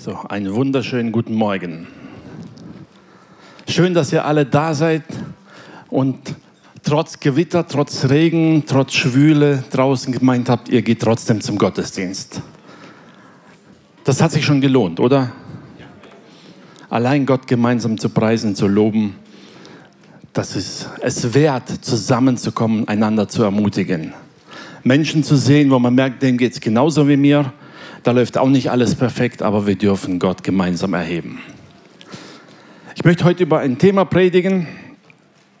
So, einen wunderschönen guten Morgen. Schön, dass ihr alle da seid und trotz Gewitter, trotz Regen, trotz Schwüle draußen gemeint habt, ihr geht trotzdem zum Gottesdienst. Das hat sich schon gelohnt, oder? Allein Gott gemeinsam zu preisen, zu loben, das ist es wert, zusammenzukommen, einander zu ermutigen. Menschen zu sehen, wo man merkt, denen geht es genauso wie mir da läuft auch nicht alles perfekt, aber wir dürfen Gott gemeinsam erheben. Ich möchte heute über ein Thema predigen,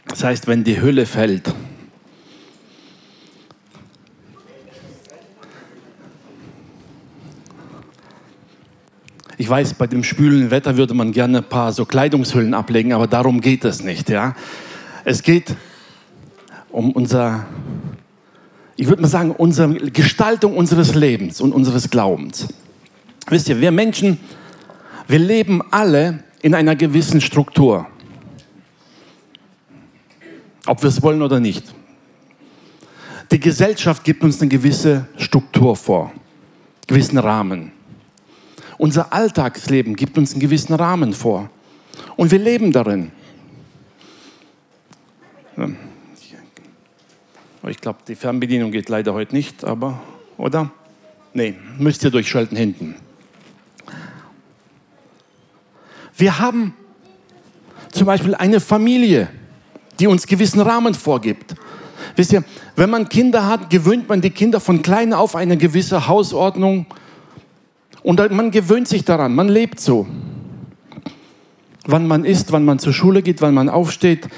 das heißt, wenn die Hülle fällt. Ich weiß, bei dem spülen Wetter würde man gerne ein paar so Kleidungshüllen ablegen, aber darum geht es nicht. Ja? Es geht um unser ich würde mal sagen, unsere Gestaltung unseres Lebens und unseres Glaubens. Wisst ihr, wir Menschen, wir leben alle in einer gewissen Struktur. Ob wir es wollen oder nicht. Die Gesellschaft gibt uns eine gewisse Struktur vor, einen gewissen Rahmen. Unser Alltagsleben gibt uns einen gewissen Rahmen vor. Und wir leben darin. Ich glaube, die Fernbedienung geht leider heute nicht, aber, oder? Nee, müsst ihr durchschalten hinten. Wir haben zum Beispiel eine Familie, die uns gewissen Rahmen vorgibt. Wisst ihr, wenn man Kinder hat, gewöhnt man die Kinder von klein auf eine gewisse Hausordnung und man gewöhnt sich daran, man lebt so. Wann man isst, wann man zur Schule geht, wann man aufsteht,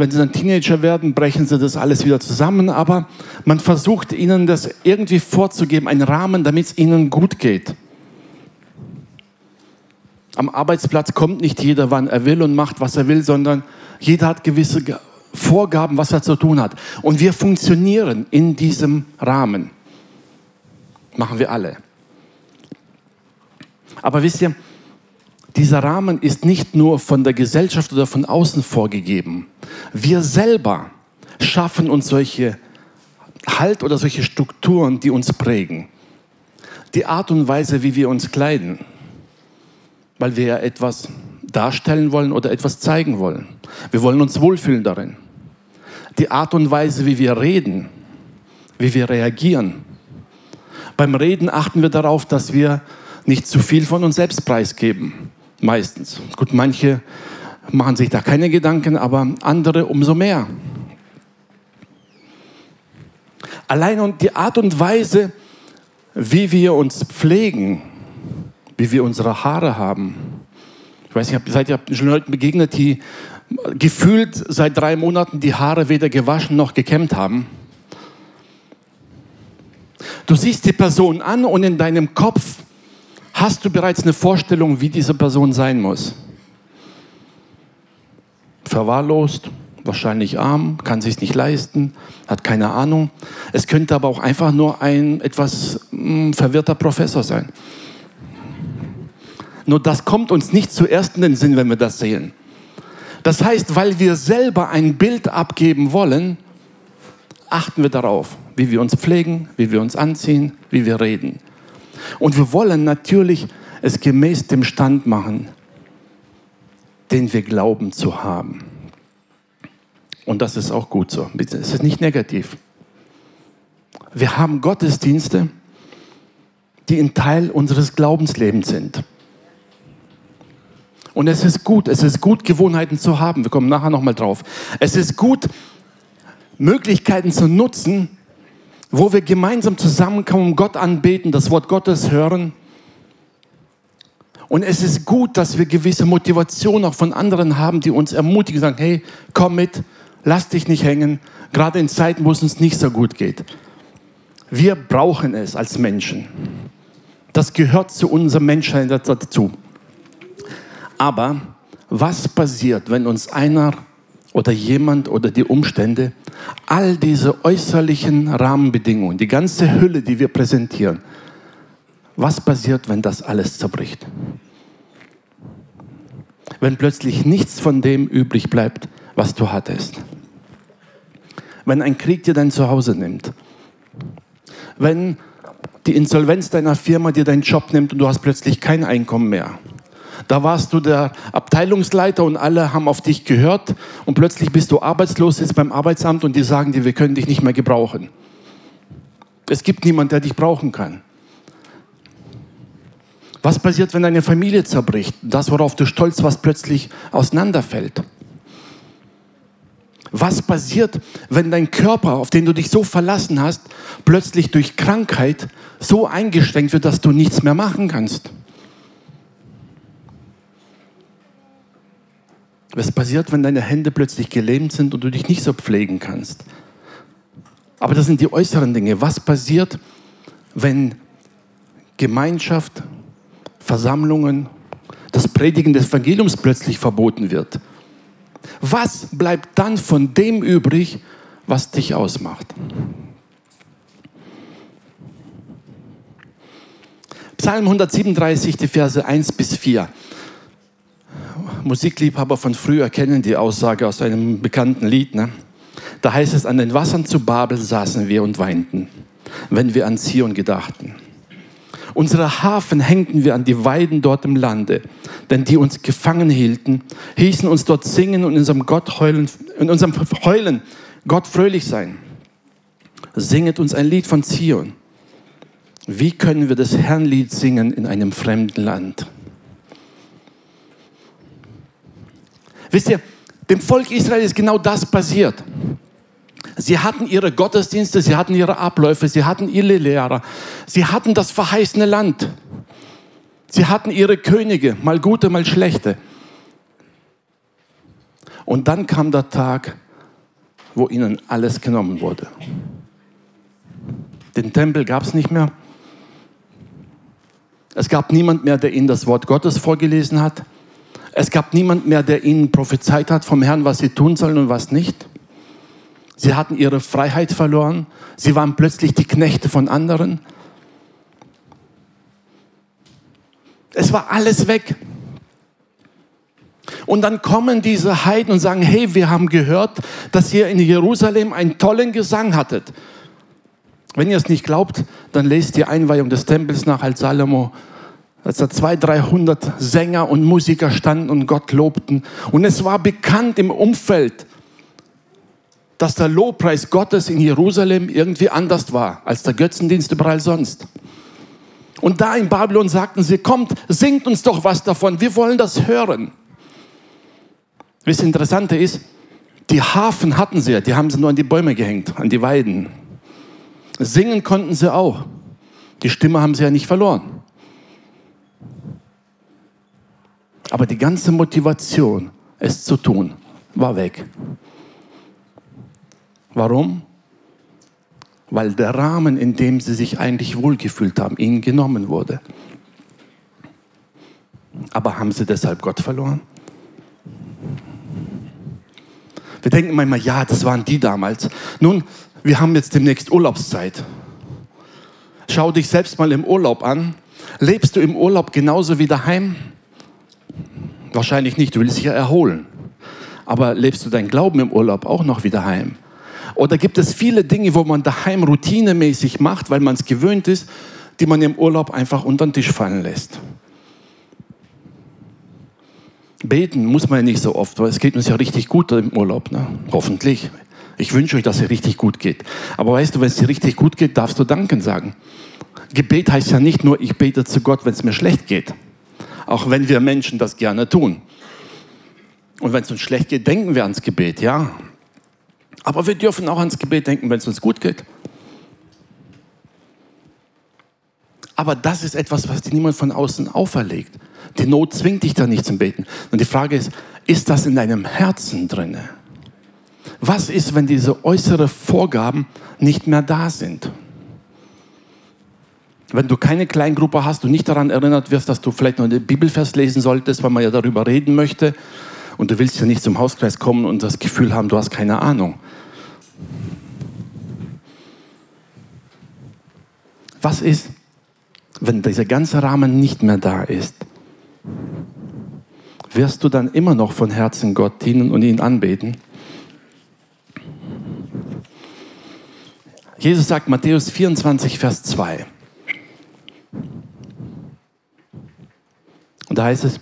wenn sie dann Teenager werden, brechen sie das alles wieder zusammen. Aber man versucht ihnen das irgendwie vorzugeben, einen Rahmen, damit es ihnen gut geht. Am Arbeitsplatz kommt nicht jeder, wann er will und macht, was er will, sondern jeder hat gewisse Vorgaben, was er zu tun hat. Und wir funktionieren in diesem Rahmen. Machen wir alle. Aber wisst ihr, dieser Rahmen ist nicht nur von der Gesellschaft oder von außen vorgegeben. Wir selber schaffen uns solche Halt oder solche Strukturen, die uns prägen. Die Art und Weise, wie wir uns kleiden, weil wir etwas darstellen wollen oder etwas zeigen wollen. Wir wollen uns wohlfühlen darin. Die Art und Weise, wie wir reden, wie wir reagieren. Beim Reden achten wir darauf, dass wir nicht zu viel von uns selbst preisgeben. Meistens. Gut, manche machen sich da keine Gedanken, aber andere umso mehr. Allein und die Art und Weise, wie wir uns pflegen, wie wir unsere Haare haben. Ich weiß nicht, seid ihr schon Leuten begegnet, die gefühlt seit drei Monaten die Haare weder gewaschen noch gekämmt haben? Du siehst die Person an und in deinem Kopf Hast du bereits eine Vorstellung, wie diese Person sein muss? Verwahrlost, wahrscheinlich arm, kann sich nicht leisten, hat keine Ahnung. Es könnte aber auch einfach nur ein etwas mh, hm, verwirrter Professor sein. Nur das kommt uns nicht zuerst in den Sinn, wenn wir das sehen. Das heißt, weil wir selber ein Bild abgeben wollen, achten wir darauf, wie wir uns pflegen, wie wir uns anziehen, wie wir reden. Und wir wollen natürlich es gemäß dem Stand machen, den wir glauben zu haben. Und das ist auch gut so. Es ist nicht negativ. Wir haben Gottesdienste, die ein Teil unseres Glaubenslebens sind. Und es ist gut, es ist gut, Gewohnheiten zu haben. Wir kommen nachher nochmal drauf. Es ist gut, Möglichkeiten zu nutzen, wo wir gemeinsam zusammenkommen, Gott anbeten, das Wort Gottes hören. Und es ist gut, dass wir gewisse Motivation auch von anderen haben, die uns ermutigen, sagen, hey, komm mit, lass dich nicht hängen, gerade in Zeiten, wo es uns nicht so gut geht. Wir brauchen es als Menschen. Das gehört zu unserer Menschheit dazu. Aber was passiert, wenn uns einer oder jemand oder die Umstände, all diese äußerlichen Rahmenbedingungen, die ganze Hülle, die wir präsentieren, was passiert, wenn das alles zerbricht? Wenn plötzlich nichts von dem übrig bleibt, was du hattest. Wenn ein Krieg dir dein Zuhause nimmt. Wenn die Insolvenz deiner Firma dir deinen Job nimmt und du hast plötzlich kein Einkommen mehr. Da warst du der Abteilungsleiter und alle haben auf dich gehört und plötzlich bist du arbeitslos jetzt beim Arbeitsamt und die sagen dir, wir können dich nicht mehr gebrauchen. Es gibt niemanden, der dich brauchen kann. Was passiert, wenn deine Familie zerbricht? Das, worauf du stolz warst, plötzlich auseinanderfällt. Was passiert, wenn dein Körper, auf den du dich so verlassen hast, plötzlich durch Krankheit so eingeschränkt wird, dass du nichts mehr machen kannst? Was passiert, wenn deine Hände plötzlich gelähmt sind und du dich nicht so pflegen kannst? Aber das sind die äußeren Dinge. Was passiert, wenn Gemeinschaft, Versammlungen, das Predigen des Evangeliums plötzlich verboten wird? Was bleibt dann von dem übrig, was dich ausmacht? Psalm 137, die Verse 1 bis 4. Musikliebhaber von früher kennen die Aussage aus einem bekannten Lied. Ne? Da heißt es, an den Wassern zu Babel saßen wir und weinten, wenn wir an Zion gedachten. Unsere Hafen hängten wir an die Weiden dort im Lande, denn die uns gefangen hielten, hießen uns dort singen und in unserem, Gott heulen, in unserem Heulen Gott fröhlich sein. Singet uns ein Lied von Zion. Wie können wir das Herrnlied singen in einem fremden Land? Wisst ihr, dem Volk Israel ist genau das passiert. Sie hatten ihre Gottesdienste, sie hatten ihre Abläufe, sie hatten ihre Lehrer, sie hatten das verheißene Land. Sie hatten ihre Könige, mal gute, mal schlechte. Und dann kam der Tag, wo ihnen alles genommen wurde. Den Tempel gab es nicht mehr. Es gab niemand mehr, der ihnen das Wort Gottes vorgelesen hat. Es gab niemand mehr, der ihnen prophezeit hat vom Herrn, was sie tun sollen und was nicht. Sie hatten ihre Freiheit verloren. Sie waren plötzlich die Knechte von anderen. Es war alles weg. Und dann kommen diese Heiden und sagen, hey, wir haben gehört, dass ihr in Jerusalem einen tollen Gesang hattet. Wenn ihr es nicht glaubt, dann lest die Einweihung des Tempels nach, als Salomo als da zwei, dreihundert Sänger und Musiker standen und Gott lobten. Und es war bekannt im Umfeld, dass der Lobpreis Gottes in Jerusalem irgendwie anders war als der Götzendienst überall sonst. Und da in Babylon sagten sie, kommt, singt uns doch was davon, wir wollen das hören. Das Interessante ist, die Hafen hatten sie, die haben sie nur an die Bäume gehängt, an die Weiden. Singen konnten sie auch. Die Stimme haben sie ja nicht verloren. Aber die ganze Motivation, es zu tun, war weg. Warum? Weil der Rahmen, in dem sie sich eigentlich wohlgefühlt haben, ihnen genommen wurde. Aber haben sie deshalb Gott verloren? Wir denken manchmal, ja, das waren die damals. Nun, wir haben jetzt demnächst Urlaubszeit. Schau dich selbst mal im Urlaub an. Lebst du im Urlaub genauso wie daheim? Wahrscheinlich nicht, du willst dich ja erholen. Aber lebst du deinen Glauben im Urlaub auch noch wieder heim? Oder gibt es viele Dinge, wo man daheim routinemäßig macht, weil man es gewöhnt ist, die man im Urlaub einfach unter den Tisch fallen lässt? Beten muss man ja nicht so oft, weil es geht uns ja richtig gut im Urlaub, ne? hoffentlich. Ich wünsche euch, dass es richtig gut geht. Aber weißt du, wenn es dir richtig gut geht, darfst du Danken sagen. Gebet heißt ja nicht nur, ich bete zu Gott, wenn es mir schlecht geht auch wenn wir Menschen das gerne tun. Und wenn es uns schlecht geht, denken wir ans Gebet, ja. Aber wir dürfen auch ans Gebet denken, wenn es uns gut geht. Aber das ist etwas, was dir niemand von außen auferlegt. Die Not zwingt dich da nicht zum Beten. Und die Frage ist, ist das in deinem Herzen drinne? Was ist, wenn diese äußeren Vorgaben nicht mehr da sind? Wenn du keine Kleingruppe hast und nicht daran erinnert wirst, dass du vielleicht noch den Bibelvers lesen solltest, weil man ja darüber reden möchte und du willst ja nicht zum Hauskreis kommen und das Gefühl haben, du hast keine Ahnung. Was ist, wenn dieser ganze Rahmen nicht mehr da ist? Wirst du dann immer noch von Herzen Gott dienen und ihn anbeten? Jesus sagt Matthäus 24, Vers 2. Und da heißt es,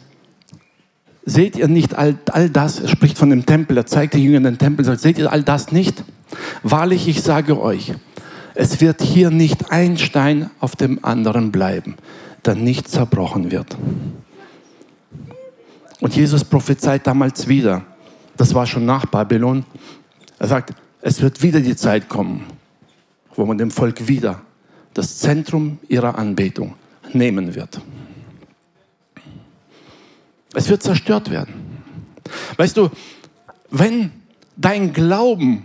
seht ihr nicht all, all das, er spricht von dem Tempel, er zeigt den Jüngern den Tempel, sagt, seht ihr all das nicht? Wahrlich, ich sage euch, es wird hier nicht ein Stein auf dem anderen bleiben, der nicht zerbrochen wird. Und Jesus prophezeit damals wieder, das war schon nach Babylon, er sagt, es wird wieder die Zeit kommen, wo man dem Volk wieder das Zentrum ihrer Anbetung nehmen wird. Es wird zerstört werden. Weißt du, wenn dein Glauben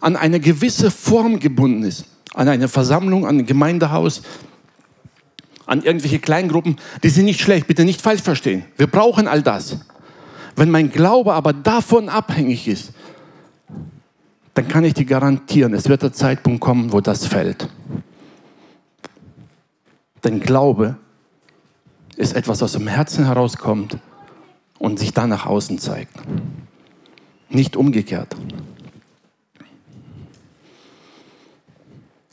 an eine gewisse Form gebunden ist, an eine Versammlung, an ein Gemeindehaus, an irgendwelche Kleingruppen, die sind nicht schlecht, bitte nicht falsch verstehen. Wir brauchen all das. Wenn mein Glaube aber davon abhängig ist, dann kann ich dir garantieren, es wird der Zeitpunkt kommen, wo das fällt. Denn Glaube ist etwas, was aus dem Herzen herauskommt und sich dann nach außen zeigt. Nicht umgekehrt.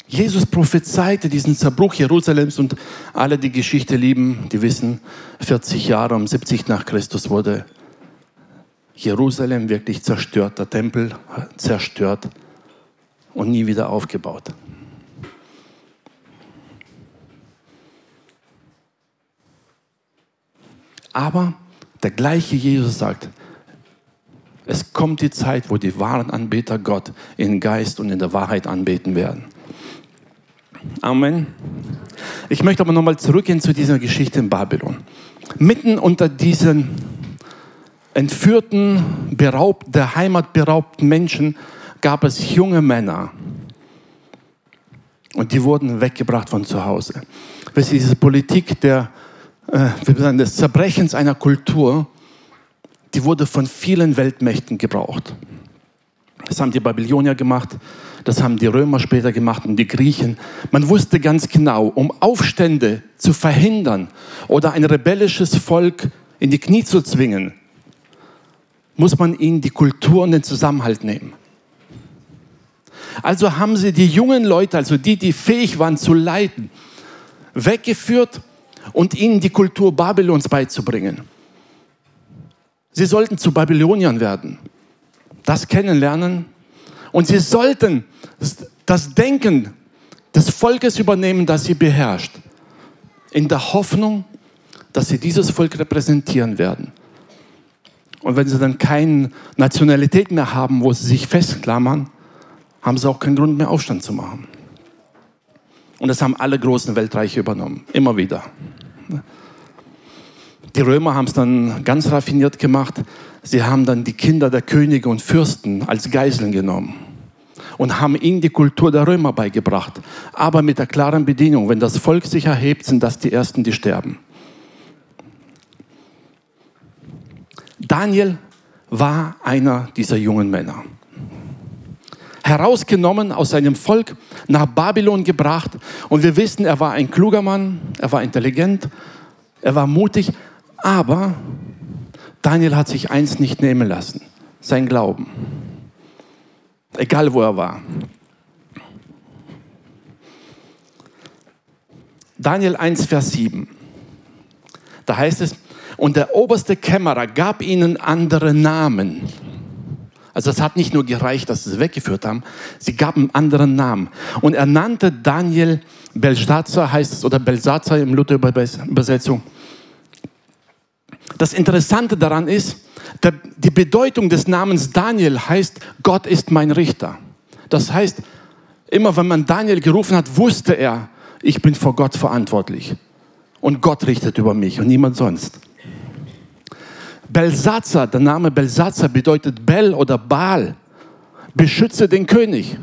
Jesus prophezeite diesen Zerbruch Jerusalems und alle, die Geschichte lieben, die wissen, 40 Jahre um 70 nach Christus wurde Jerusalem wirklich zerstört, der Tempel zerstört und nie wieder aufgebaut. Aber der gleiche Jesus sagt, es kommt die Zeit, wo die wahren Anbeter Gott in Geist und in der Wahrheit anbeten werden. Amen. Ich möchte aber nochmal zurückgehen zu dieser Geschichte in Babylon. Mitten unter diesen entführten, beraubt, der Heimat beraubten Menschen gab es junge Männer. Und die wurden weggebracht von zu Hause. Wisst ihr, diese Politik der, des Zerbrechens einer Kultur, die wurde von vielen Weltmächten gebraucht. Das haben die Babylonier gemacht, das haben die Römer später gemacht und die Griechen. Man wusste ganz genau, um Aufstände zu verhindern oder ein rebellisches Volk in die Knie zu zwingen, muss man ihnen die Kultur und den Zusammenhalt nehmen. Also haben sie die jungen Leute, also die, die fähig waren zu leiten, weggeführt und ihnen die Kultur Babylons beizubringen. Sie sollten zu Babyloniern werden, das kennenlernen und sie sollten das Denken des Volkes übernehmen, das sie beherrscht, in der Hoffnung, dass sie dieses Volk repräsentieren werden. Und wenn sie dann keine Nationalität mehr haben, wo sie sich festklammern, haben sie auch keinen Grund mehr Aufstand zu machen. Und das haben alle großen Weltreiche übernommen, immer wieder. Die Römer haben es dann ganz raffiniert gemacht. Sie haben dann die Kinder der Könige und Fürsten als Geiseln genommen und haben ihnen die Kultur der Römer beigebracht. Aber mit der klaren Bedingung, wenn das Volk sich erhebt, sind das die Ersten, die sterben. Daniel war einer dieser jungen Männer. Herausgenommen aus seinem Volk, nach Babylon gebracht. Und wir wissen, er war ein kluger Mann, er war intelligent, er war mutig, aber Daniel hat sich eins nicht nehmen lassen, sein Glauben. Egal wo er war. Daniel 1, Vers 7. Da heißt es, und der oberste Kämmerer gab ihnen andere Namen. Also es hat nicht nur gereicht, dass sie es weggeführt haben, sie gaben anderen Namen. Und er nannte Daniel Belshazzar, heißt es, oder Belshazzar im Luther-Übersetzung. Das Interessante daran ist, die Bedeutung des Namens Daniel heißt, Gott ist mein Richter. Das heißt, immer wenn man Daniel gerufen hat, wusste er, ich bin vor Gott verantwortlich. Und Gott richtet über mich und niemand sonst. Belsatzer, der Name Belsatzer bedeutet Bel oder Baal. Beschütze den König.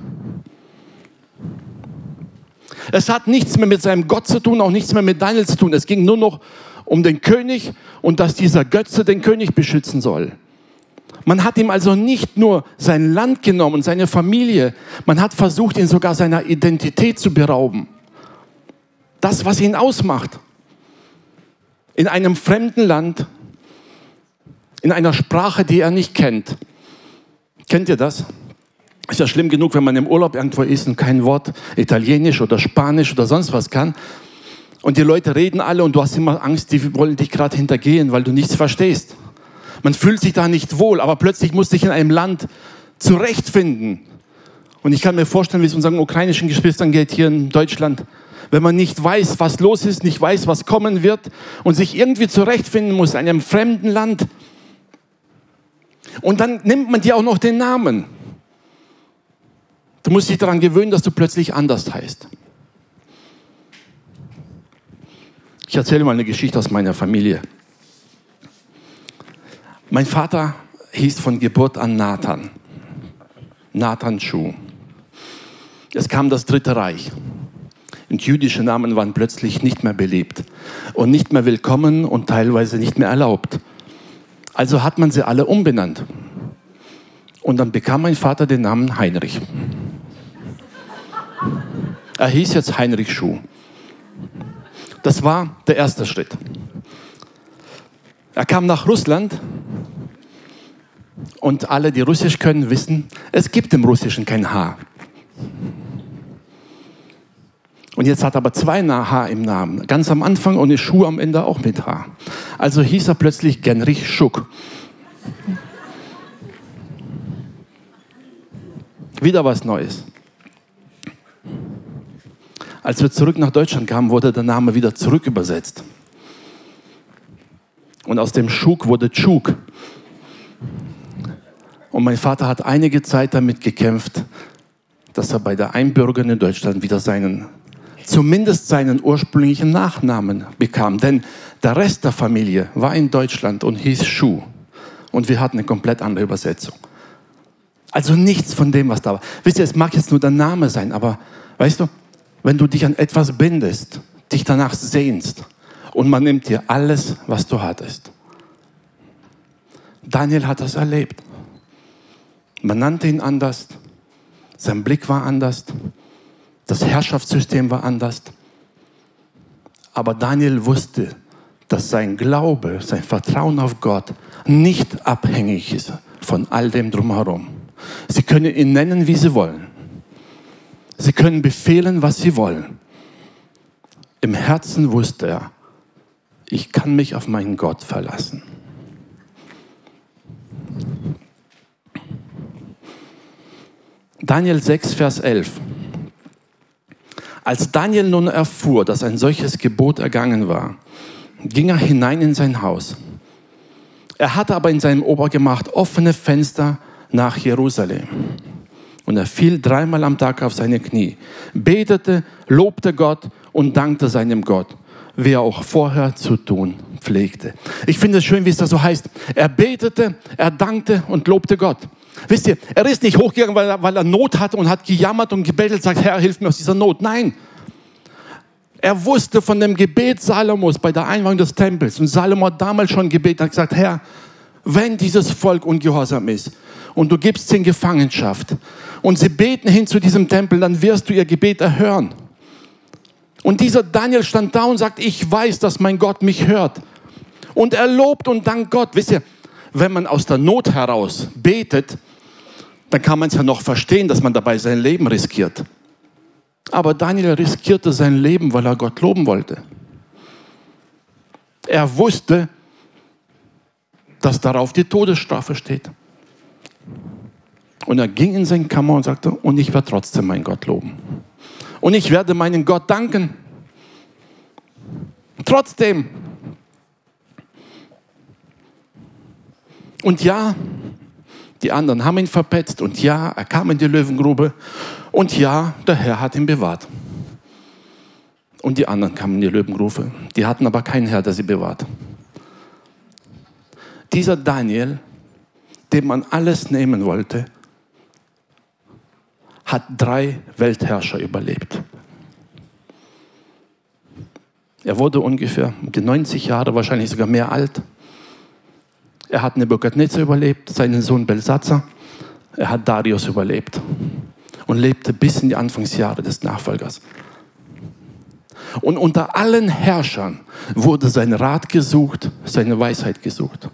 Es hat nichts mehr mit seinem Gott zu tun, auch nichts mehr mit Daniel zu tun. Es ging nur noch um den König und dass dieser Götze den König beschützen soll. Man hat ihm also nicht nur sein Land genommen, seine Familie, man hat versucht, ihn sogar seiner Identität zu berauben. Das, was ihn ausmacht. In einem fremden Land in einer Sprache, die er nicht kennt. Kennt ihr das? Ist ja schlimm genug, wenn man im Urlaub irgendwo ist und kein Wort Italienisch oder Spanisch oder sonst was kann. Und die Leute reden alle und du hast immer Angst, die wollen dich gerade hintergehen, weil du nichts verstehst. Man fühlt sich da nicht wohl, aber plötzlich musst du dich in einem Land zurechtfinden. Und ich kann mir vorstellen, wie es unseren ukrainischen Geschwistern geht hier in Deutschland. Wenn man nicht weiß, was los ist, nicht weiß, was kommen wird und sich irgendwie zurechtfinden muss in einem fremden Land. Und dann nimmt man dir auch noch den Namen. Du musst dich daran gewöhnen, dass du plötzlich anders heißt. Ich erzähle mal eine Geschichte aus meiner Familie. Mein Vater hieß von Geburt an Nathan. Nathan Schuh. Es kam das Dritte Reich. Und jüdische Namen waren plötzlich nicht mehr beliebt und nicht mehr willkommen und teilweise nicht mehr erlaubt. Also hat man sie alle umbenannt. Und dann bekam mein Vater den Namen Heinrich. Er hieß jetzt Heinrich Schuh. Das war der erste Schritt. Er kam nach Russland und alle, die Russisch können, wissen, es gibt im Russischen kein H. Und jetzt hat er aber zwei H im Namen. Ganz am Anfang und die Schuhe am Ende auch mit H. Also hieß er plötzlich Genrich Schuck. Wieder was Neues. Als wir zurück nach Deutschland kamen, wurde der Name wieder zurück übersetzt. Und aus dem Schuk wurde Tschuk. Und mein Vater hat einige Zeit damit gekämpft, dass er bei der Einbürgerung in Deutschland wieder seinen, zumindest seinen ursprünglichen Nachnamen bekam. Denn der Rest der Familie war in Deutschland und hieß Schuh. Und wir hatten eine komplett andere Übersetzung. Also nichts von dem, was da war. Wisst ihr, es mag jetzt nur der Name sein, aber weißt du, wenn du dich an etwas bindest, dich danach sehnst und man nimmt dir alles, was du hattest. Daniel hat das erlebt. Man nannte ihn anders, sein Blick war anders, das Herrschaftssystem war anders. Aber Daniel wusste, dass sein Glaube, sein Vertrauen auf Gott nicht abhängig ist von all dem drumherum. Sie können ihn nennen, wie sie wollen. Sie können befehlen, was sie wollen. Im Herzen wusste er, ich kann mich auf meinen Gott verlassen. Daniel 6, Vers 11. Als Daniel nun erfuhr, dass ein solches Gebot ergangen war, ging er hinein in sein Haus. Er hatte aber in seinem Obergemach offene Fenster nach Jerusalem. Und er fiel dreimal am Tag auf seine Knie, betete, lobte Gott und dankte seinem Gott, wie er auch vorher zu tun pflegte. Ich finde es schön, wie es da so heißt. Er betete, er dankte und lobte Gott. Wisst ihr, er ist nicht hochgegangen, weil er, weil er Not hatte und hat gejammert und gebettelt, sagt, Herr, hilf mir aus dieser Not. Nein. Er wusste von dem Gebet Salomos bei der Einweihung des Tempels. Und Salomo hat damals schon gebetet, hat gesagt, Herr, wenn dieses Volk ungehorsam ist und du gibst sie in Gefangenschaft und sie beten hin zu diesem Tempel, dann wirst du ihr Gebet erhören. Und dieser Daniel stand da und sagt, ich weiß, dass mein Gott mich hört. Und er lobt und dankt Gott. Wisst ihr, wenn man aus der Not heraus betet, dann kann man es ja noch verstehen, dass man dabei sein Leben riskiert. Aber Daniel riskierte sein Leben, weil er Gott loben wollte. Er wusste, dass darauf die Todesstrafe steht. Und er ging in sein Kammer und sagte, und ich werde trotzdem meinen Gott loben. Und ich werde meinen Gott danken. Trotzdem. Und ja, die anderen haben ihn verpetzt. Und ja, er kam in die Löwengrube. Und ja, der Herr hat ihn bewahrt. Und die anderen kamen in die Löwengrube. Die hatten aber keinen Herr, der sie bewahrt. Dieser Daniel, dem man alles nehmen wollte, hat drei Weltherrscher überlebt. Er wurde ungefähr um die 90 Jahre, wahrscheinlich sogar mehr alt. Er hat Nebuchadnezzar überlebt, seinen Sohn Belsatzer. Er hat Darius überlebt und lebte bis in die Anfangsjahre des Nachfolgers. Und unter allen Herrschern wurde sein Rat gesucht, seine Weisheit gesucht.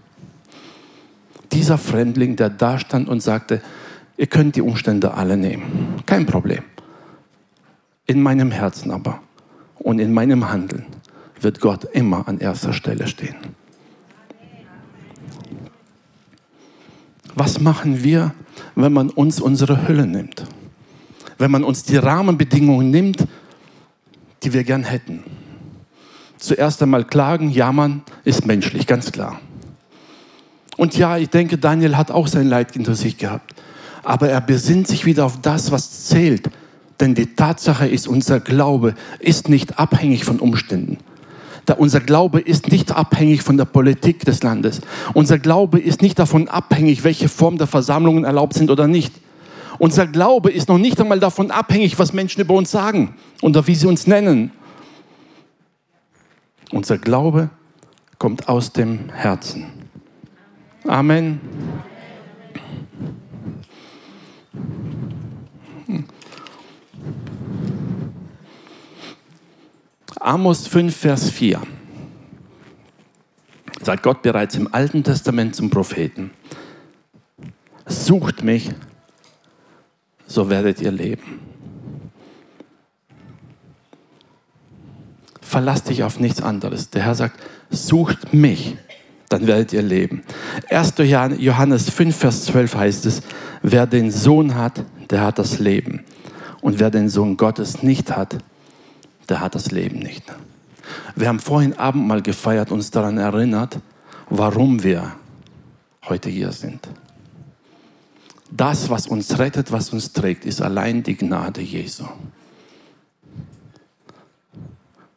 Dieser Fremdling, der da stand und sagte, Ihr könnt die Umstände alle nehmen. Kein Problem. In meinem Herzen aber und in meinem Handeln wird Gott immer an erster Stelle stehen. Was machen wir, wenn man uns unsere Hülle nimmt? Wenn man uns die Rahmenbedingungen nimmt, die wir gern hätten? Zuerst einmal klagen, jammern ist menschlich, ganz klar. Und ja, ich denke, Daniel hat auch sein Leid hinter sich gehabt. Aber er besinnt sich wieder auf das, was zählt. Denn die Tatsache ist, unser Glaube ist nicht abhängig von Umständen. Da unser Glaube ist nicht abhängig von der Politik des Landes. Unser Glaube ist nicht davon abhängig, welche Form der Versammlungen erlaubt sind oder nicht. Unser Glaube ist noch nicht einmal davon abhängig, was Menschen über uns sagen oder wie sie uns nennen. Unser Glaube kommt aus dem Herzen. Amen. Amos 5, Vers 4 sagt Gott bereits im Alten Testament zum Propheten, sucht mich, so werdet ihr leben. Verlasst dich auf nichts anderes. Der Herr sagt, sucht mich, dann werdet ihr leben. 1. Johannes 5, Vers 12 heißt es, wer den Sohn hat, der hat das Leben. Und wer den Sohn Gottes nicht hat, der hat das Leben nicht. Wir haben vorhin Abendmahl gefeiert, uns daran erinnert, warum wir heute hier sind. Das, was uns rettet, was uns trägt, ist allein die Gnade Jesu.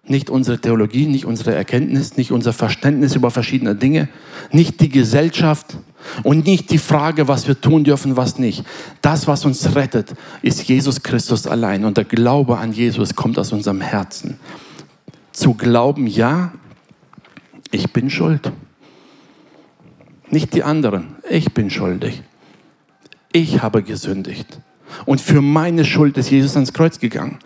Nicht unsere Theologie, nicht unsere Erkenntnis, nicht unser Verständnis über verschiedene Dinge, nicht die Gesellschaft und nicht die Frage, was wir tun dürfen, was nicht. Das, was uns rettet, ist Jesus Christus allein. Und der Glaube an Jesus kommt aus unserem Herzen. Zu glauben, ja, ich bin schuld. Nicht die anderen, ich bin schuldig. Ich habe gesündigt. Und für meine Schuld ist Jesus ans Kreuz gegangen.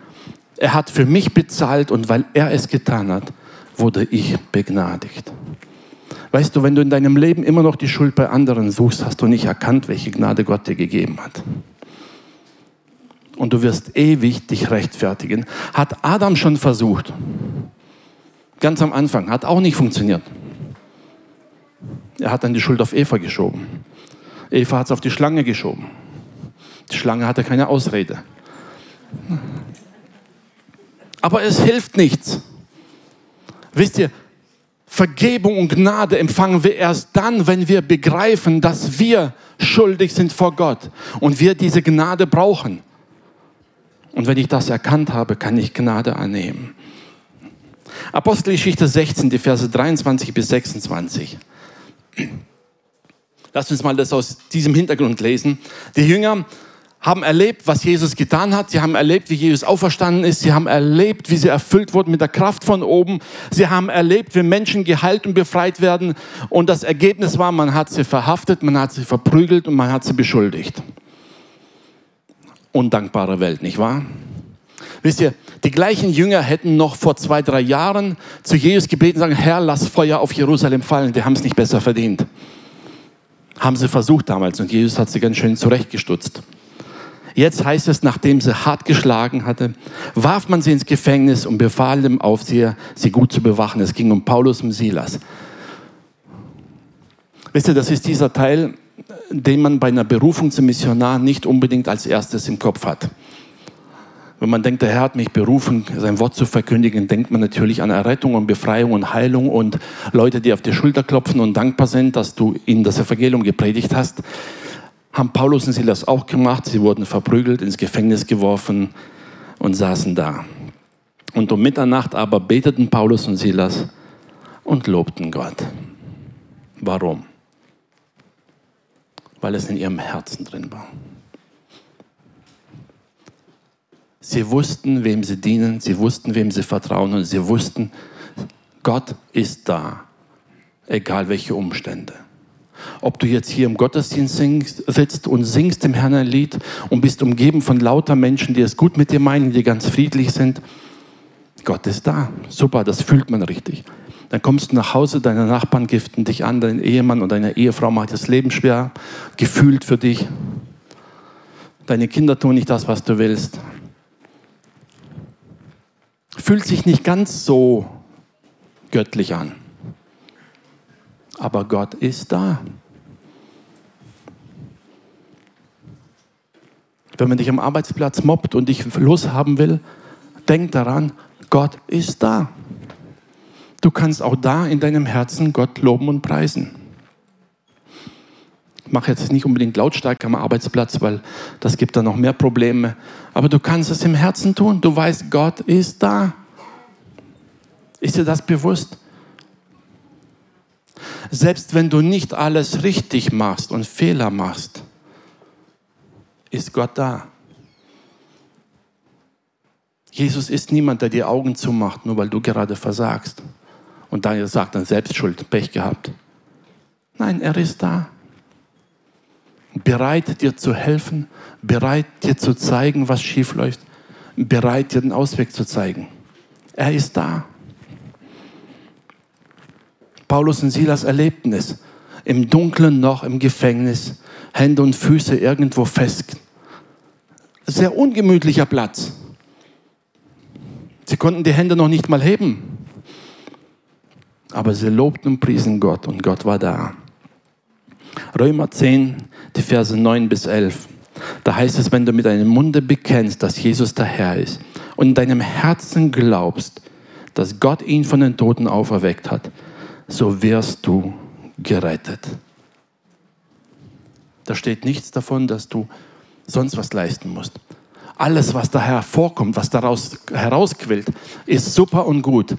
Er hat für mich bezahlt und weil er es getan hat, wurde ich begnadigt. Weißt du, wenn du in deinem Leben immer noch die Schuld bei anderen suchst, hast du nicht erkannt, welche Gnade Gott dir gegeben hat. Und du wirst ewig dich rechtfertigen. Hat Adam schon versucht. Ganz am Anfang. Hat auch nicht funktioniert. Er hat dann die Schuld auf Eva geschoben. Eva hat es auf die Schlange geschoben. Die Schlange hatte keine Ausrede. Aber es hilft nichts. Wisst ihr, Vergebung und Gnade empfangen wir erst dann, wenn wir begreifen, dass wir schuldig sind vor Gott und wir diese Gnade brauchen. Und wenn ich das erkannt habe, kann ich Gnade annehmen. Apostelgeschichte 16, die Verse 23 bis 26. Lass uns mal das aus diesem Hintergrund lesen. Die Jünger haben erlebt, was Jesus getan hat. Sie haben erlebt, wie Jesus auferstanden ist. Sie haben erlebt, wie sie erfüllt wurden mit der Kraft von oben. Sie haben erlebt, wie Menschen geheilt und befreit werden. Und das Ergebnis war, man hat sie verhaftet, man hat sie verprügelt und man hat sie beschuldigt. Undankbare Welt, nicht wahr? Wisst ihr, die gleichen Jünger hätten noch vor zwei, drei Jahren zu Jesus gebeten und sagen, Herr, lass Feuer auf Jerusalem fallen. Die haben es nicht besser verdient. Haben sie versucht damals und Jesus hat sie ganz schön zurechtgestutzt. Jetzt heißt es, nachdem sie hart geschlagen hatte, warf man sie ins Gefängnis und befahl dem Aufseher, sie gut zu bewachen. Es ging um Paulus und Silas. Wisst ihr, das ist dieser Teil, den man bei einer Berufung zum Missionar nicht unbedingt als erstes im Kopf hat. Wenn man denkt, der Herr hat mich berufen, sein Wort zu verkündigen, denkt man natürlich an Errettung und Befreiung und Heilung und Leute, die auf die Schulter klopfen und dankbar sind, dass du ihnen das Evangelium gepredigt hast haben Paulus und Silas auch gemacht. Sie wurden verprügelt, ins Gefängnis geworfen und saßen da. Und um Mitternacht aber beteten Paulus und Silas und lobten Gott. Warum? Weil es in ihrem Herzen drin war. Sie wussten, wem sie dienen, sie wussten, wem sie vertrauen und sie wussten, Gott ist da, egal welche Umstände. Ob du jetzt hier im Gottesdienst singst, sitzt und singst dem Herrn ein Lied und bist umgeben von lauter Menschen, die es gut mit dir meinen, die ganz friedlich sind. Gott ist da. Super, das fühlt man richtig. Dann kommst du nach Hause, deine Nachbarn giften dich an, dein Ehemann oder deine Ehefrau macht das Leben schwer, gefühlt für dich. Deine Kinder tun nicht das, was du willst. Fühlt sich nicht ganz so göttlich an. Aber Gott ist da. Wenn man dich am Arbeitsplatz mobbt und dich loshaben will, denk daran, Gott ist da. Du kannst auch da in deinem Herzen Gott loben und preisen. Ich mache jetzt nicht unbedingt lautstark am Arbeitsplatz, weil das gibt dann noch mehr Probleme. Aber du kannst es im Herzen tun. Du weißt, Gott ist da. Ist dir das bewusst? Selbst wenn du nicht alles richtig machst und Fehler machst, ist Gott da. Jesus ist niemand, der die Augen zumacht, nur weil du gerade versagst. Und dann sagt dann Selbstschuld, Pech gehabt. Nein, er ist da. Bereit, dir zu helfen, bereit, dir zu zeigen, was schief läuft, bereit, dir den Ausweg zu zeigen. Er ist da. Paulus und Silas erlebten es. Im Dunkeln noch im Gefängnis, Hände und Füße irgendwo fest. Sehr ungemütlicher Platz. Sie konnten die Hände noch nicht mal heben. Aber sie lobten und priesen Gott und Gott war da. Römer 10, die Verse 9 bis 11. Da heißt es, wenn du mit deinem Munde bekennst, dass Jesus der Herr ist und in deinem Herzen glaubst, dass Gott ihn von den Toten auferweckt hat, so wirst du gerettet. Da steht nichts davon, dass du sonst was leisten musst. Alles, was da hervorkommt, was daraus herausquillt, ist super und gut.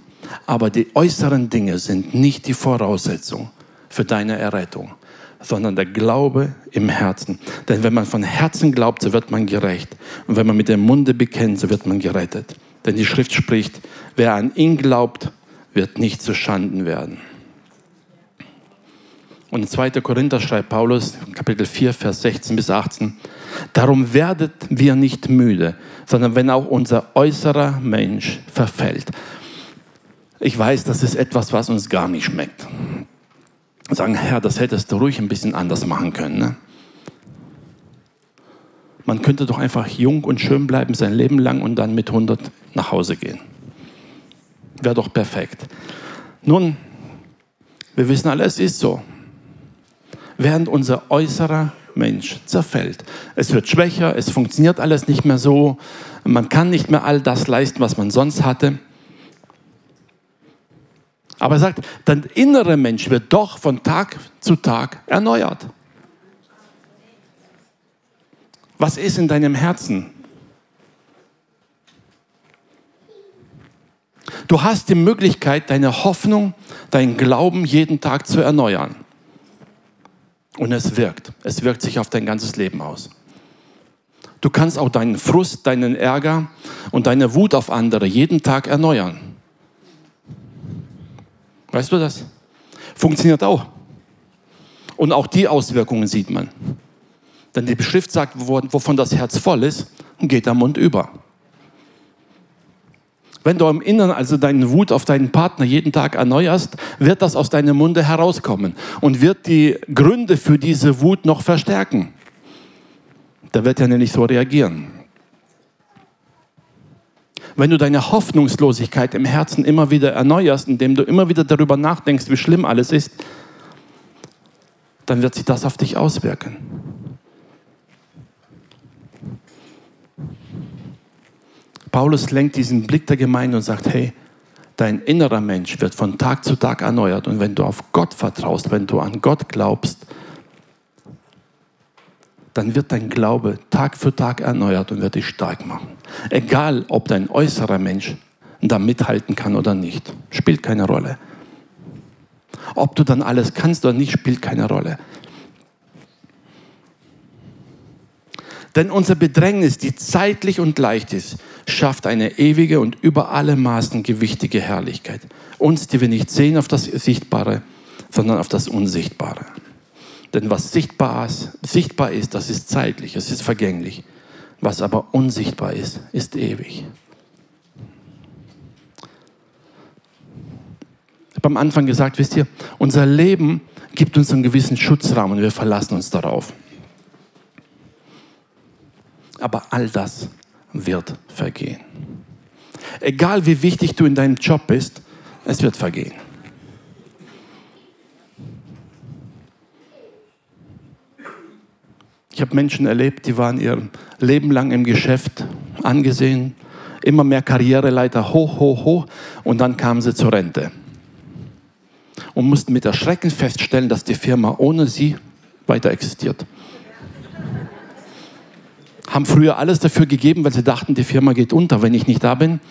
Aber die äußeren Dinge sind nicht die Voraussetzung für deine Errettung, sondern der Glaube im Herzen. Denn wenn man von Herzen glaubt, so wird man gerecht. Und wenn man mit dem Munde bekennt, so wird man gerettet. Denn die Schrift spricht, wer an ihn glaubt, wird nicht zu Schanden werden. Und in 2. Korinther schreibt Paulus, Kapitel 4, Vers 16 bis 18, Darum werdet wir nicht müde, sondern wenn auch unser äußerer Mensch verfällt. Ich weiß, das ist etwas, was uns gar nicht schmeckt. Sagen, Herr, das hättest du ruhig ein bisschen anders machen können. Ne? Man könnte doch einfach jung und schön bleiben sein Leben lang und dann mit 100 nach Hause gehen. Wäre doch perfekt. Nun, wir wissen alle, es ist so während unser äußerer Mensch zerfällt. Es wird schwächer, es funktioniert alles nicht mehr so, man kann nicht mehr all das leisten, was man sonst hatte. Aber er sagt, dein innerer Mensch wird doch von Tag zu Tag erneuert. Was ist in deinem Herzen? Du hast die Möglichkeit, deine Hoffnung, deinen Glauben jeden Tag zu erneuern. Und es wirkt. Es wirkt sich auf dein ganzes Leben aus. Du kannst auch deinen Frust, deinen Ärger und deine Wut auf andere jeden Tag erneuern. Weißt du das? Funktioniert auch. Und auch die Auswirkungen sieht man. Denn die Beschrift sagt, wovon das Herz voll ist, geht der Mund über. Wenn du im Inneren also deine Wut auf deinen Partner jeden Tag erneuerst, wird das aus deinem Munde herauskommen und wird die Gründe für diese Wut noch verstärken. Da wird er nämlich so reagieren. Wenn du deine Hoffnungslosigkeit im Herzen immer wieder erneuerst, indem du immer wieder darüber nachdenkst, wie schlimm alles ist, dann wird sich das auf dich auswirken. Paulus lenkt diesen Blick der Gemeinde und sagt, hey, dein innerer Mensch wird von Tag zu Tag erneuert. Und wenn du auf Gott vertraust, wenn du an Gott glaubst, dann wird dein Glaube Tag für Tag erneuert und wird dich stark machen. Egal, ob dein äußerer Mensch da mithalten kann oder nicht, spielt keine Rolle. Ob du dann alles kannst oder nicht, spielt keine Rolle. Denn unser Bedrängnis, die zeitlich und leicht ist, schafft eine ewige und über alle Maßen gewichtige Herrlichkeit. Uns, die wir nicht sehen auf das Sichtbare, sondern auf das Unsichtbare. Denn was sichtbar ist, sichtbar ist, das ist zeitlich, es ist vergänglich. Was aber unsichtbar ist, ist ewig. Ich habe am Anfang gesagt, wisst ihr, unser Leben gibt uns einen gewissen Schutzrahmen und wir verlassen uns darauf. Aber all das wird vergehen. Egal wie wichtig du in deinem Job bist, Es wird vergehen. Ich habe Menschen erlebt, die waren ihr Leben lang im Geschäft angesehen, immer mehr Karriereleiter hoch, hoch, hoch und dann kamen sie zur Rente und mussten mit Erschrecken feststellen, dass die Firma ohne sie weiter existiert. Haben früher alles dafür gegeben, weil sie dachten, die Firma geht unter, wenn ich nicht da bin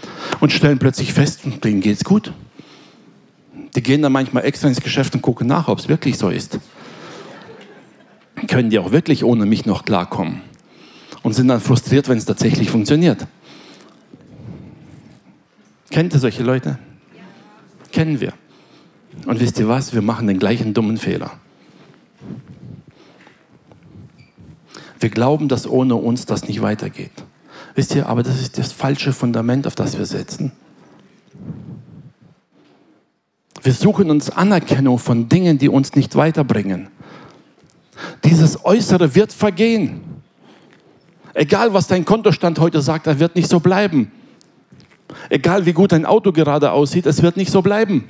und stellen plötzlich fest, denen geht's gut. Die gehen dann manchmal extra ins Geschäft und gucken nach, ob es wirklich so ist. Können die auch wirklich ohne mich noch klarkommen? Und sind dann frustriert, wenn es tatsächlich funktioniert. Kennt ihr solche Leute? Kennen wir. Und wisst ihr was? Wir machen den gleichen dummen Fehler. Wir glauben, dass ohne uns das nicht weitergeht. Wisst ihr, aber das ist das falsche Fundament, auf das wir setzen. Wir suchen uns Anerkennung von Dingen, die uns nicht weiterbringen. Dieses Äußere wird vergehen. Egal, was dein Kontostand heute sagt, er wird nicht so bleiben. Egal, wie gut dein Auto gerade aussieht, es wird nicht so bleiben.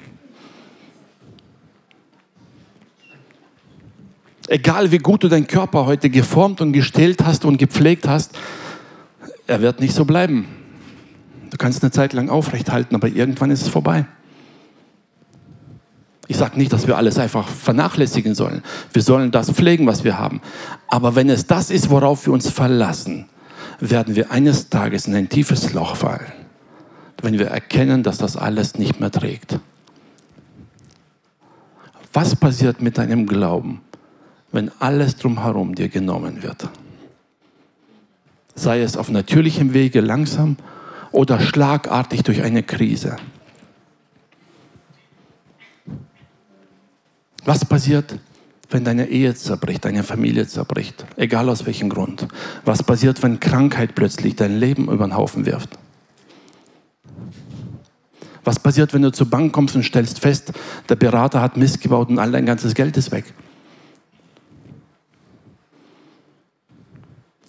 Egal, wie gut du deinen Körper heute geformt und gestillt hast und gepflegt hast, er wird nicht so bleiben. Du kannst eine Zeit lang aufrecht halten, aber irgendwann ist es vorbei. Ich sage nicht, dass wir alles einfach vernachlässigen sollen. Wir sollen das pflegen, was wir haben. Aber wenn es das ist, worauf wir uns verlassen, werden wir eines Tages in ein tiefes Loch fallen, wenn wir erkennen, dass das alles nicht mehr trägt. Was passiert mit deinem Glauben, wenn alles drumherum dir genommen wird? Sei es auf natürlichem Wege langsam oder schlagartig durch eine Krise. Was passiert, wenn deine Ehe zerbricht, deine Familie zerbricht, egal aus welchem Grund? Was passiert, wenn Krankheit plötzlich dein Leben über den Haufen wirft? Was passiert, wenn du zur Bank kommst und stellst fest, der Berater hat Mist gebaut und all dein ganzes Geld ist weg?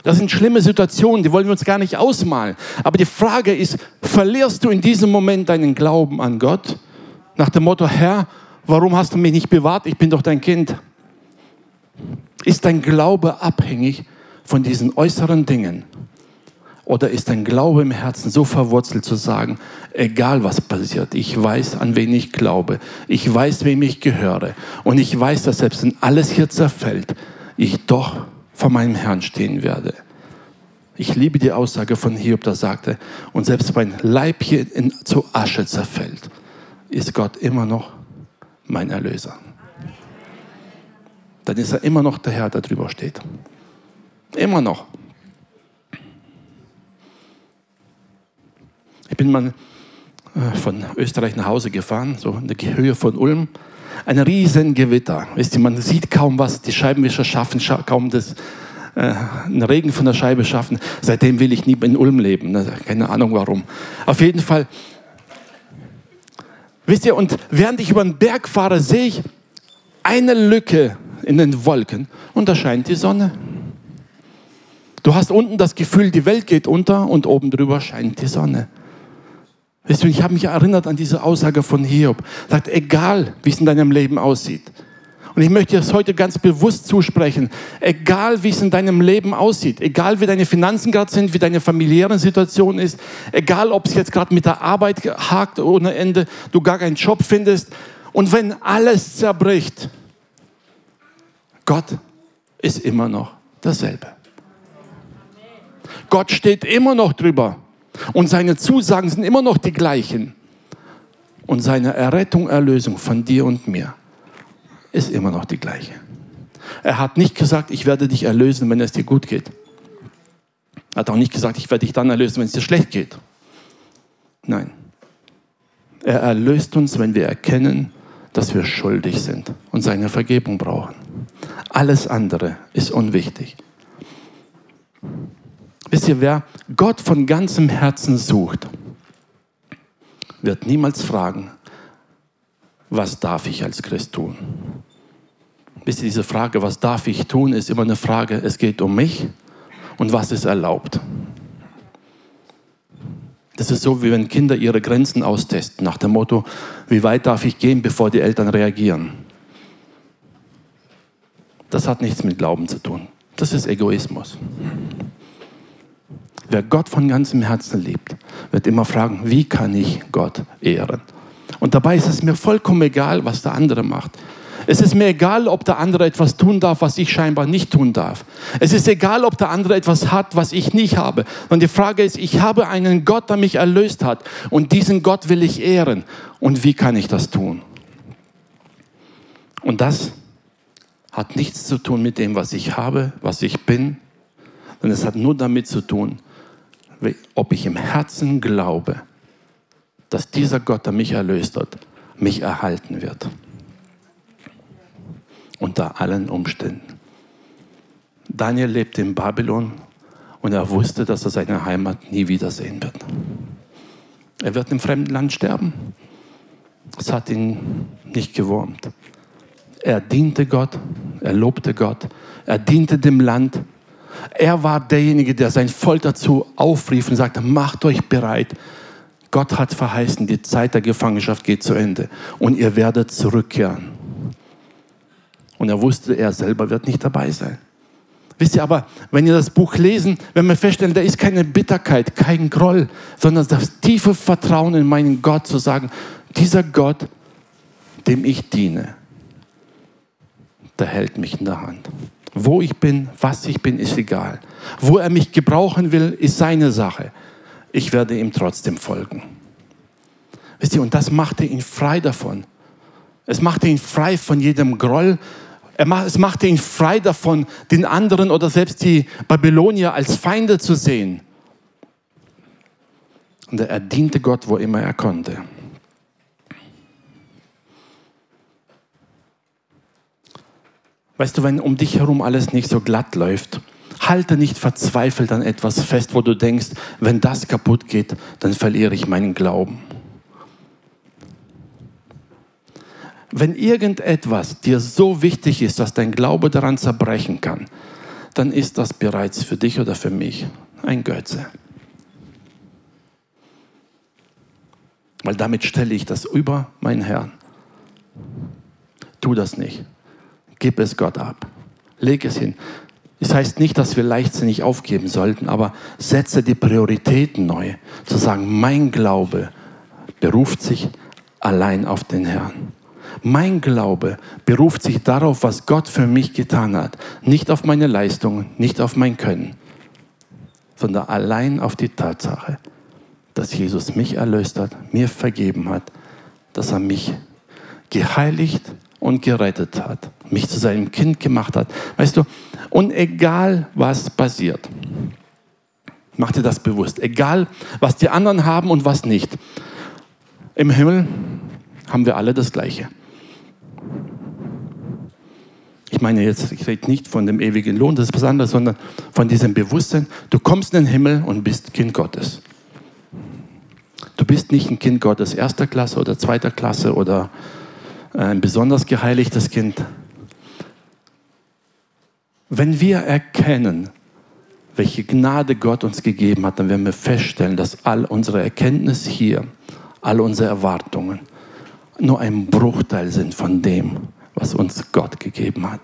Das sind schlimme Situationen, die wollen wir uns gar nicht ausmalen. Aber die Frage ist, verlierst du in diesem Moment deinen Glauben an Gott? Nach dem Motto, Herr, warum hast du mich nicht bewahrt? Ich bin doch dein Kind. Ist dein Glaube abhängig von diesen äußeren Dingen? Oder ist dein Glaube im Herzen so verwurzelt zu sagen, egal was passiert, ich weiß, an wen ich glaube, ich weiß, wem ich gehöre und ich weiß, dass selbst wenn alles hier zerfällt, ich doch vor meinem Herrn stehen werde. Ich liebe die Aussage von Hiob, der sagte, und selbst mein Leib hier in, zu Asche zerfällt, ist Gott immer noch mein Erlöser. Dann ist er immer noch der Herr, der drüber steht. Immer noch. Ich bin mal äh, von Österreich nach Hause gefahren, so in der Höhe von Ulm. Ein riesen Gewitter. Ihr, man sieht kaum was, die Scheibenwischer schaffen kaum das, äh, einen Regen von der Scheibe schaffen. Seitdem will ich nie in Ulm leben. Ne? Keine Ahnung warum. Auf jeden Fall Wisst ihr, und während ich über den Berg fahre, sehe ich eine Lücke in den Wolken und da scheint die Sonne. Du hast unten das Gefühl, die Welt geht unter und oben drüber scheint die Sonne. Ihr, ich habe mich erinnert an diese Aussage von Hiob. Sagt, egal wie es in deinem Leben aussieht, und ich möchte es heute ganz bewusst zusprechen. Egal wie es in deinem Leben aussieht, egal wie deine Finanzen gerade sind, wie deine familiäre Situation ist, egal ob es jetzt gerade mit der Arbeit hakt ohne Ende, du gar keinen Job findest. Und wenn alles zerbricht, Gott ist immer noch dasselbe. Gott steht immer noch drüber. Und seine Zusagen sind immer noch die gleichen. Und seine Errettung, Erlösung von dir und mir ist immer noch die gleiche. Er hat nicht gesagt, ich werde dich erlösen, wenn es dir gut geht. Er hat auch nicht gesagt, ich werde dich dann erlösen, wenn es dir schlecht geht. Nein. Er erlöst uns, wenn wir erkennen, dass wir schuldig sind und seine Vergebung brauchen. Alles andere ist unwichtig. Wisst ihr, wer Gott von ganzem Herzen sucht, wird niemals fragen, was darf ich als Christ tun? Wisst ihr, diese Frage, was darf ich tun, ist immer eine Frage, es geht um mich und was ist erlaubt. Das ist so, wie wenn Kinder ihre Grenzen austesten, nach dem Motto, wie weit darf ich gehen, bevor die Eltern reagieren. Das hat nichts mit Glauben zu tun. Das ist Egoismus. Wer Gott von ganzem Herzen liebt, wird immer fragen, wie kann ich Gott ehren? Und dabei ist es mir vollkommen egal, was der andere macht. Es ist mir egal, ob der andere etwas tun darf, was ich scheinbar nicht tun darf. Es ist egal, ob der andere etwas hat, was ich nicht habe. Und die Frage ist, ich habe einen Gott, der mich erlöst hat. Und diesen Gott will ich ehren. Und wie kann ich das tun? Und das hat nichts zu tun mit dem, was ich habe, was ich bin, sondern es hat nur damit zu tun, ob ich im Herzen glaube, dass dieser Gott, der mich erlöst hat, mich erhalten wird unter allen Umständen. Daniel lebte in Babylon und er wusste, dass er seine Heimat nie wiedersehen wird. Er wird im fremden Land sterben. Es hat ihn nicht gewurmt. Er diente Gott, er lobte Gott, er diente dem Land. Er war derjenige, der sein Volk dazu aufrief und sagte, macht euch bereit. Gott hat verheißen, die Zeit der Gefangenschaft geht zu Ende und ihr werdet zurückkehren. Und er wusste, er selber wird nicht dabei sein. Wisst ihr aber, wenn ihr das Buch lesen, wenn wir feststellen, da ist keine Bitterkeit, kein Groll, sondern das tiefe Vertrauen in meinen Gott zu sagen, dieser Gott, dem ich diene, der hält mich in der Hand. Wo ich bin, was ich bin, ist egal. Wo er mich gebrauchen will, ist seine Sache. Ich werde ihm trotzdem folgen. Wisst ihr, und das machte ihn frei davon. Es machte ihn frei von jedem Groll, es machte ihn frei davon, den anderen oder selbst die Babylonier als Feinde zu sehen. Und er diente Gott, wo immer er konnte. Weißt du, wenn um dich herum alles nicht so glatt läuft, halte nicht verzweifelt an etwas fest, wo du denkst, wenn das kaputt geht, dann verliere ich meinen Glauben. Wenn irgendetwas dir so wichtig ist, dass dein Glaube daran zerbrechen kann, dann ist das bereits für dich oder für mich ein Götze. Weil damit stelle ich das über meinen Herrn. Tu das nicht. Gib es Gott ab. Leg es hin. Das heißt nicht, dass wir leichtsinnig aufgeben sollten, aber setze die Prioritäten neu. Zu sagen, mein Glaube beruft sich allein auf den Herrn. Mein Glaube beruft sich darauf, was Gott für mich getan hat. Nicht auf meine Leistungen, nicht auf mein Können, sondern allein auf die Tatsache, dass Jesus mich erlöst hat, mir vergeben hat, dass er mich geheiligt und gerettet hat, mich zu seinem Kind gemacht hat. Weißt du, und egal was passiert, mach dir das bewusst, egal was die anderen haben und was nicht. Im Himmel haben wir alle das Gleiche. Ich meine jetzt, ich rede nicht von dem ewigen Lohn, das ist was anderes, sondern von diesem Bewusstsein, du kommst in den Himmel und bist Kind Gottes. Du bist nicht ein Kind Gottes erster Klasse oder zweiter Klasse oder ein besonders geheiligtes Kind. Wenn wir erkennen, welche Gnade Gott uns gegeben hat, dann werden wir feststellen, dass all unsere Erkenntnis hier, all unsere Erwartungen nur ein Bruchteil sind von dem, was uns Gott gegeben hat.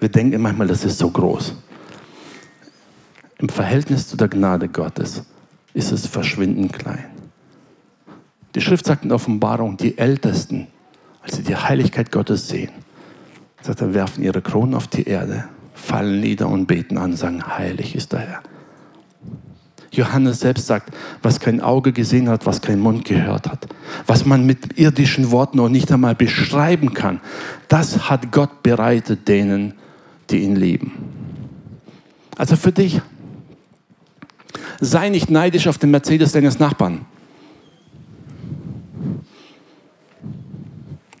Wir denken manchmal, das ist so groß. Im Verhältnis zu der Gnade Gottes ist es verschwindend klein. Die Schrift sagt in der Offenbarung, die Ältesten, als sie die Heiligkeit Gottes sehen, sagt er, werfen ihre Kronen auf die Erde, fallen nieder und beten an, sagen, heilig ist der Herr. Johannes selbst sagt, was kein Auge gesehen hat, was kein Mund gehört hat, was man mit irdischen Worten noch nicht einmal beschreiben kann, das hat Gott bereitet denen, die ihn lieben. Also für dich, sei nicht neidisch auf den Mercedes deines Nachbarn.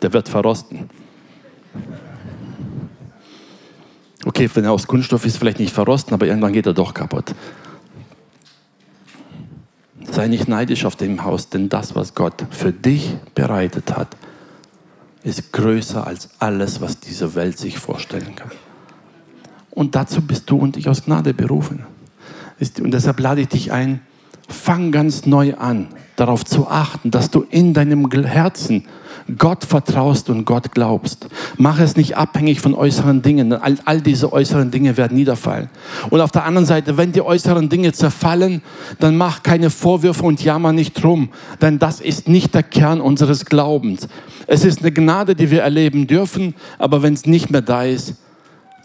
Der wird verrosten. Okay, wenn er aus Kunststoff ist, vielleicht nicht verrosten, aber irgendwann geht er doch kaputt. Sei nicht neidisch auf dem Haus, denn das, was Gott für dich bereitet hat, ist größer als alles, was diese Welt sich vorstellen kann. Und dazu bist du und ich aus Gnade berufen. Und deshalb lade ich dich ein, fang ganz neu an, darauf zu achten, dass du in deinem Herzen Gott vertraust und Gott glaubst. Mach es nicht abhängig von äußeren Dingen. All, all diese äußeren Dinge werden niederfallen. Und auf der anderen Seite, wenn die äußeren Dinge zerfallen, dann mach keine Vorwürfe und jammer nicht drum. Denn das ist nicht der Kern unseres Glaubens. Es ist eine Gnade, die wir erleben dürfen, aber wenn es nicht mehr da ist,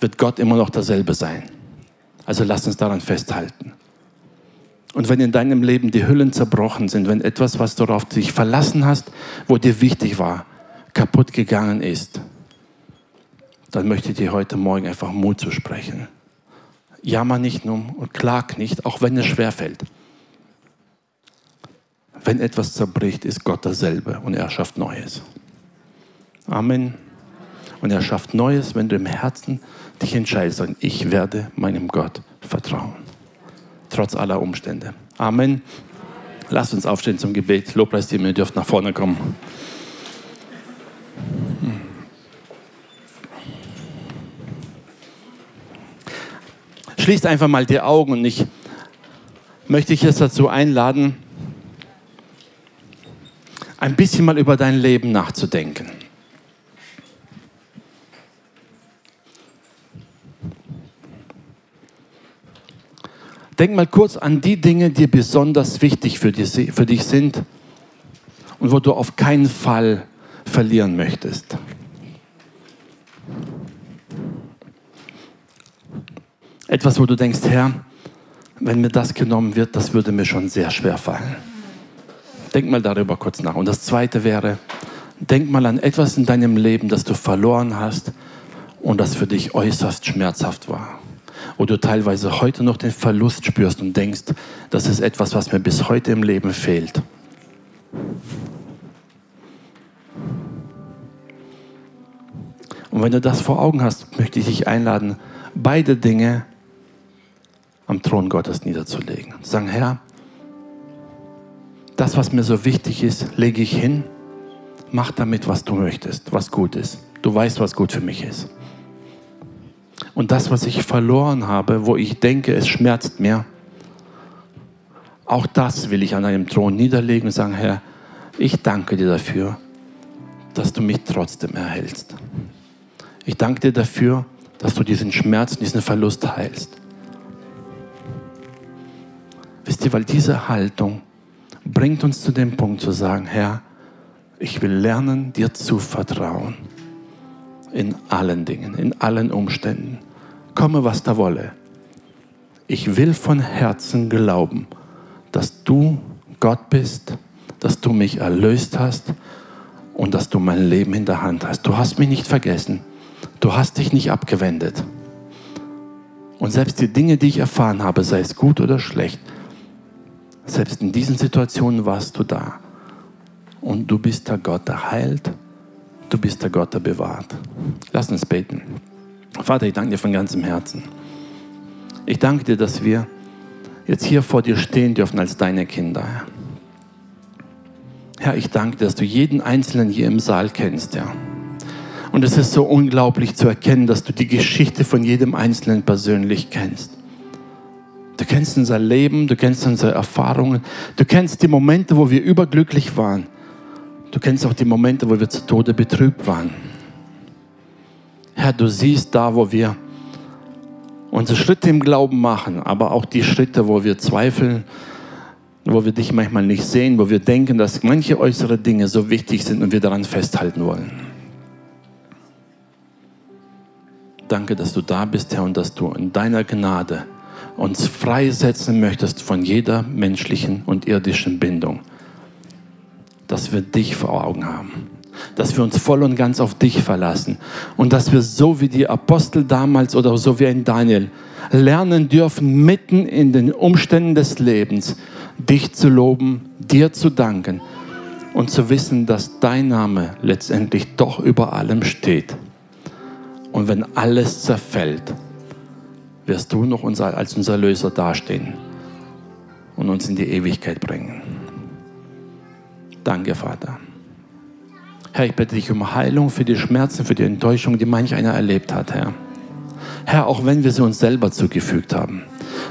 wird Gott immer noch derselbe sein. Also lass uns daran festhalten. Und wenn in deinem Leben die Hüllen zerbrochen sind, wenn etwas, was du darauf dich verlassen hast, wo dir wichtig war, kaputt gegangen ist, dann möchte ich dir heute Morgen einfach Mut zu sprechen. Jammer nicht nur und klag nicht, auch wenn es schwer fällt. Wenn etwas zerbricht, ist Gott dasselbe und er schafft Neues. Amen. Und er schafft Neues, wenn du im Herzen dich entscheidest, ich werde meinem Gott vertrauen trotz aller Umstände. Amen. Lasst uns aufstehen zum Gebet. Lobpreisteam, ihr dürft nach vorne kommen. Schließt einfach mal die Augen und ich möchte dich jetzt dazu einladen, ein bisschen mal über dein Leben nachzudenken. Denk mal kurz an die Dinge, die besonders wichtig für dich, für dich sind und wo du auf keinen Fall verlieren möchtest. Etwas, wo du denkst, Herr, wenn mir das genommen wird, das würde mir schon sehr schwer fallen. Denk mal darüber kurz nach. Und das Zweite wäre, denk mal an etwas in deinem Leben, das du verloren hast und das für dich äußerst schmerzhaft war du teilweise heute noch den Verlust spürst und denkst, das ist etwas, was mir bis heute im Leben fehlt. Und wenn du das vor Augen hast, möchte ich dich einladen, beide Dinge am Thron Gottes niederzulegen. Sagen, Herr, das, was mir so wichtig ist, lege ich hin. Mach damit, was du möchtest, was gut ist. Du weißt, was gut für mich ist. Und das, was ich verloren habe, wo ich denke, es schmerzt mir, auch das will ich an einem Thron niederlegen und sagen, Herr, ich danke dir dafür, dass du mich trotzdem erhältst. Ich danke dir dafür, dass du diesen Schmerz, diesen Verlust heilst. Wisst ihr, weil diese Haltung bringt uns zu dem Punkt zu sagen, Herr, ich will lernen, dir zu vertrauen in allen Dingen, in allen Umständen. Komme, was da wolle. Ich will von Herzen glauben, dass du Gott bist, dass du mich erlöst hast und dass du mein Leben in der Hand hast. Du hast mich nicht vergessen. Du hast dich nicht abgewendet. Und selbst die Dinge, die ich erfahren habe, sei es gut oder schlecht, selbst in diesen Situationen warst du da. Und du bist der Gott, der heilt Du bist der Gott, der bewahrt. Lass uns beten. Vater, ich danke dir von ganzem Herzen. Ich danke dir, dass wir jetzt hier vor dir stehen dürfen als deine Kinder. Herr, ich danke dir, dass du jeden Einzelnen hier im Saal kennst, ja. Und es ist so unglaublich zu erkennen, dass du die Geschichte von jedem Einzelnen persönlich kennst. Du kennst unser Leben, du kennst unsere Erfahrungen, du kennst die Momente, wo wir überglücklich waren. Du kennst auch die Momente, wo wir zu Tode betrübt waren. Herr, du siehst da, wo wir unsere Schritte im Glauben machen, aber auch die Schritte, wo wir zweifeln, wo wir dich manchmal nicht sehen, wo wir denken, dass manche äußere Dinge so wichtig sind und wir daran festhalten wollen. Danke, dass du da bist, Herr, und dass du in deiner Gnade uns freisetzen möchtest von jeder menschlichen und irdischen Bindung dass wir dich vor Augen haben. Dass wir uns voll und ganz auf dich verlassen. Und dass wir so wie die Apostel damals oder so wie ein Daniel lernen dürfen, mitten in den Umständen des Lebens dich zu loben, dir zu danken und zu wissen, dass dein Name letztendlich doch über allem steht. Und wenn alles zerfällt, wirst du noch als unser Löser dastehen und uns in die Ewigkeit bringen. Danke, Vater. Herr, ich bitte dich um Heilung für die Schmerzen, für die Enttäuschung, die manch einer erlebt hat, Herr. Herr, auch wenn wir sie uns selber zugefügt haben.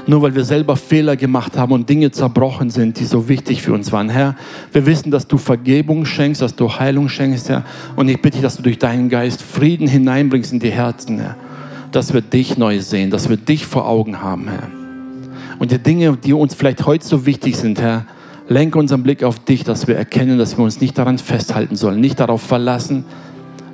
nur weil wir selber Fehler gemacht haben und Dinge zerbrochen sind, die so wichtig für uns waren. Herr, wir wissen, dass du Vergebung schenkst, dass du Heilung schenkst, Herr. Und ich bitte dich, dass du durch deinen Geist Frieden hineinbringst in die Herzen, Herr. Dass wir dich neu sehen, dass wir dich vor Augen haben, Herr. Und die Dinge, die uns vielleicht heute so wichtig sind, Herr, lenke unseren Blick auf dich, dass wir erkennen, dass wir uns nicht daran festhalten sollen, nicht darauf verlassen,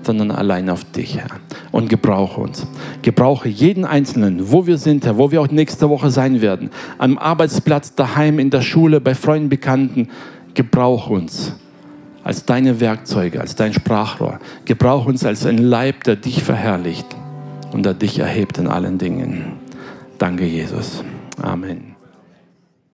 sondern allein auf dich, Herr. Und gebrauche uns. Gebrauche jeden Einzelnen, wo wir sind, Herr, wo wir auch nächste Woche sein werden. Am Arbeitsplatz, daheim, in der Schule, bei Freunden, Bekannten. Gebrauche uns als deine Werkzeuge, als dein Sprachrohr. Gebrauche uns als ein Leib, der dich verherrlicht und der dich erhebt in allen Dingen. Danke, Jesus. Amen.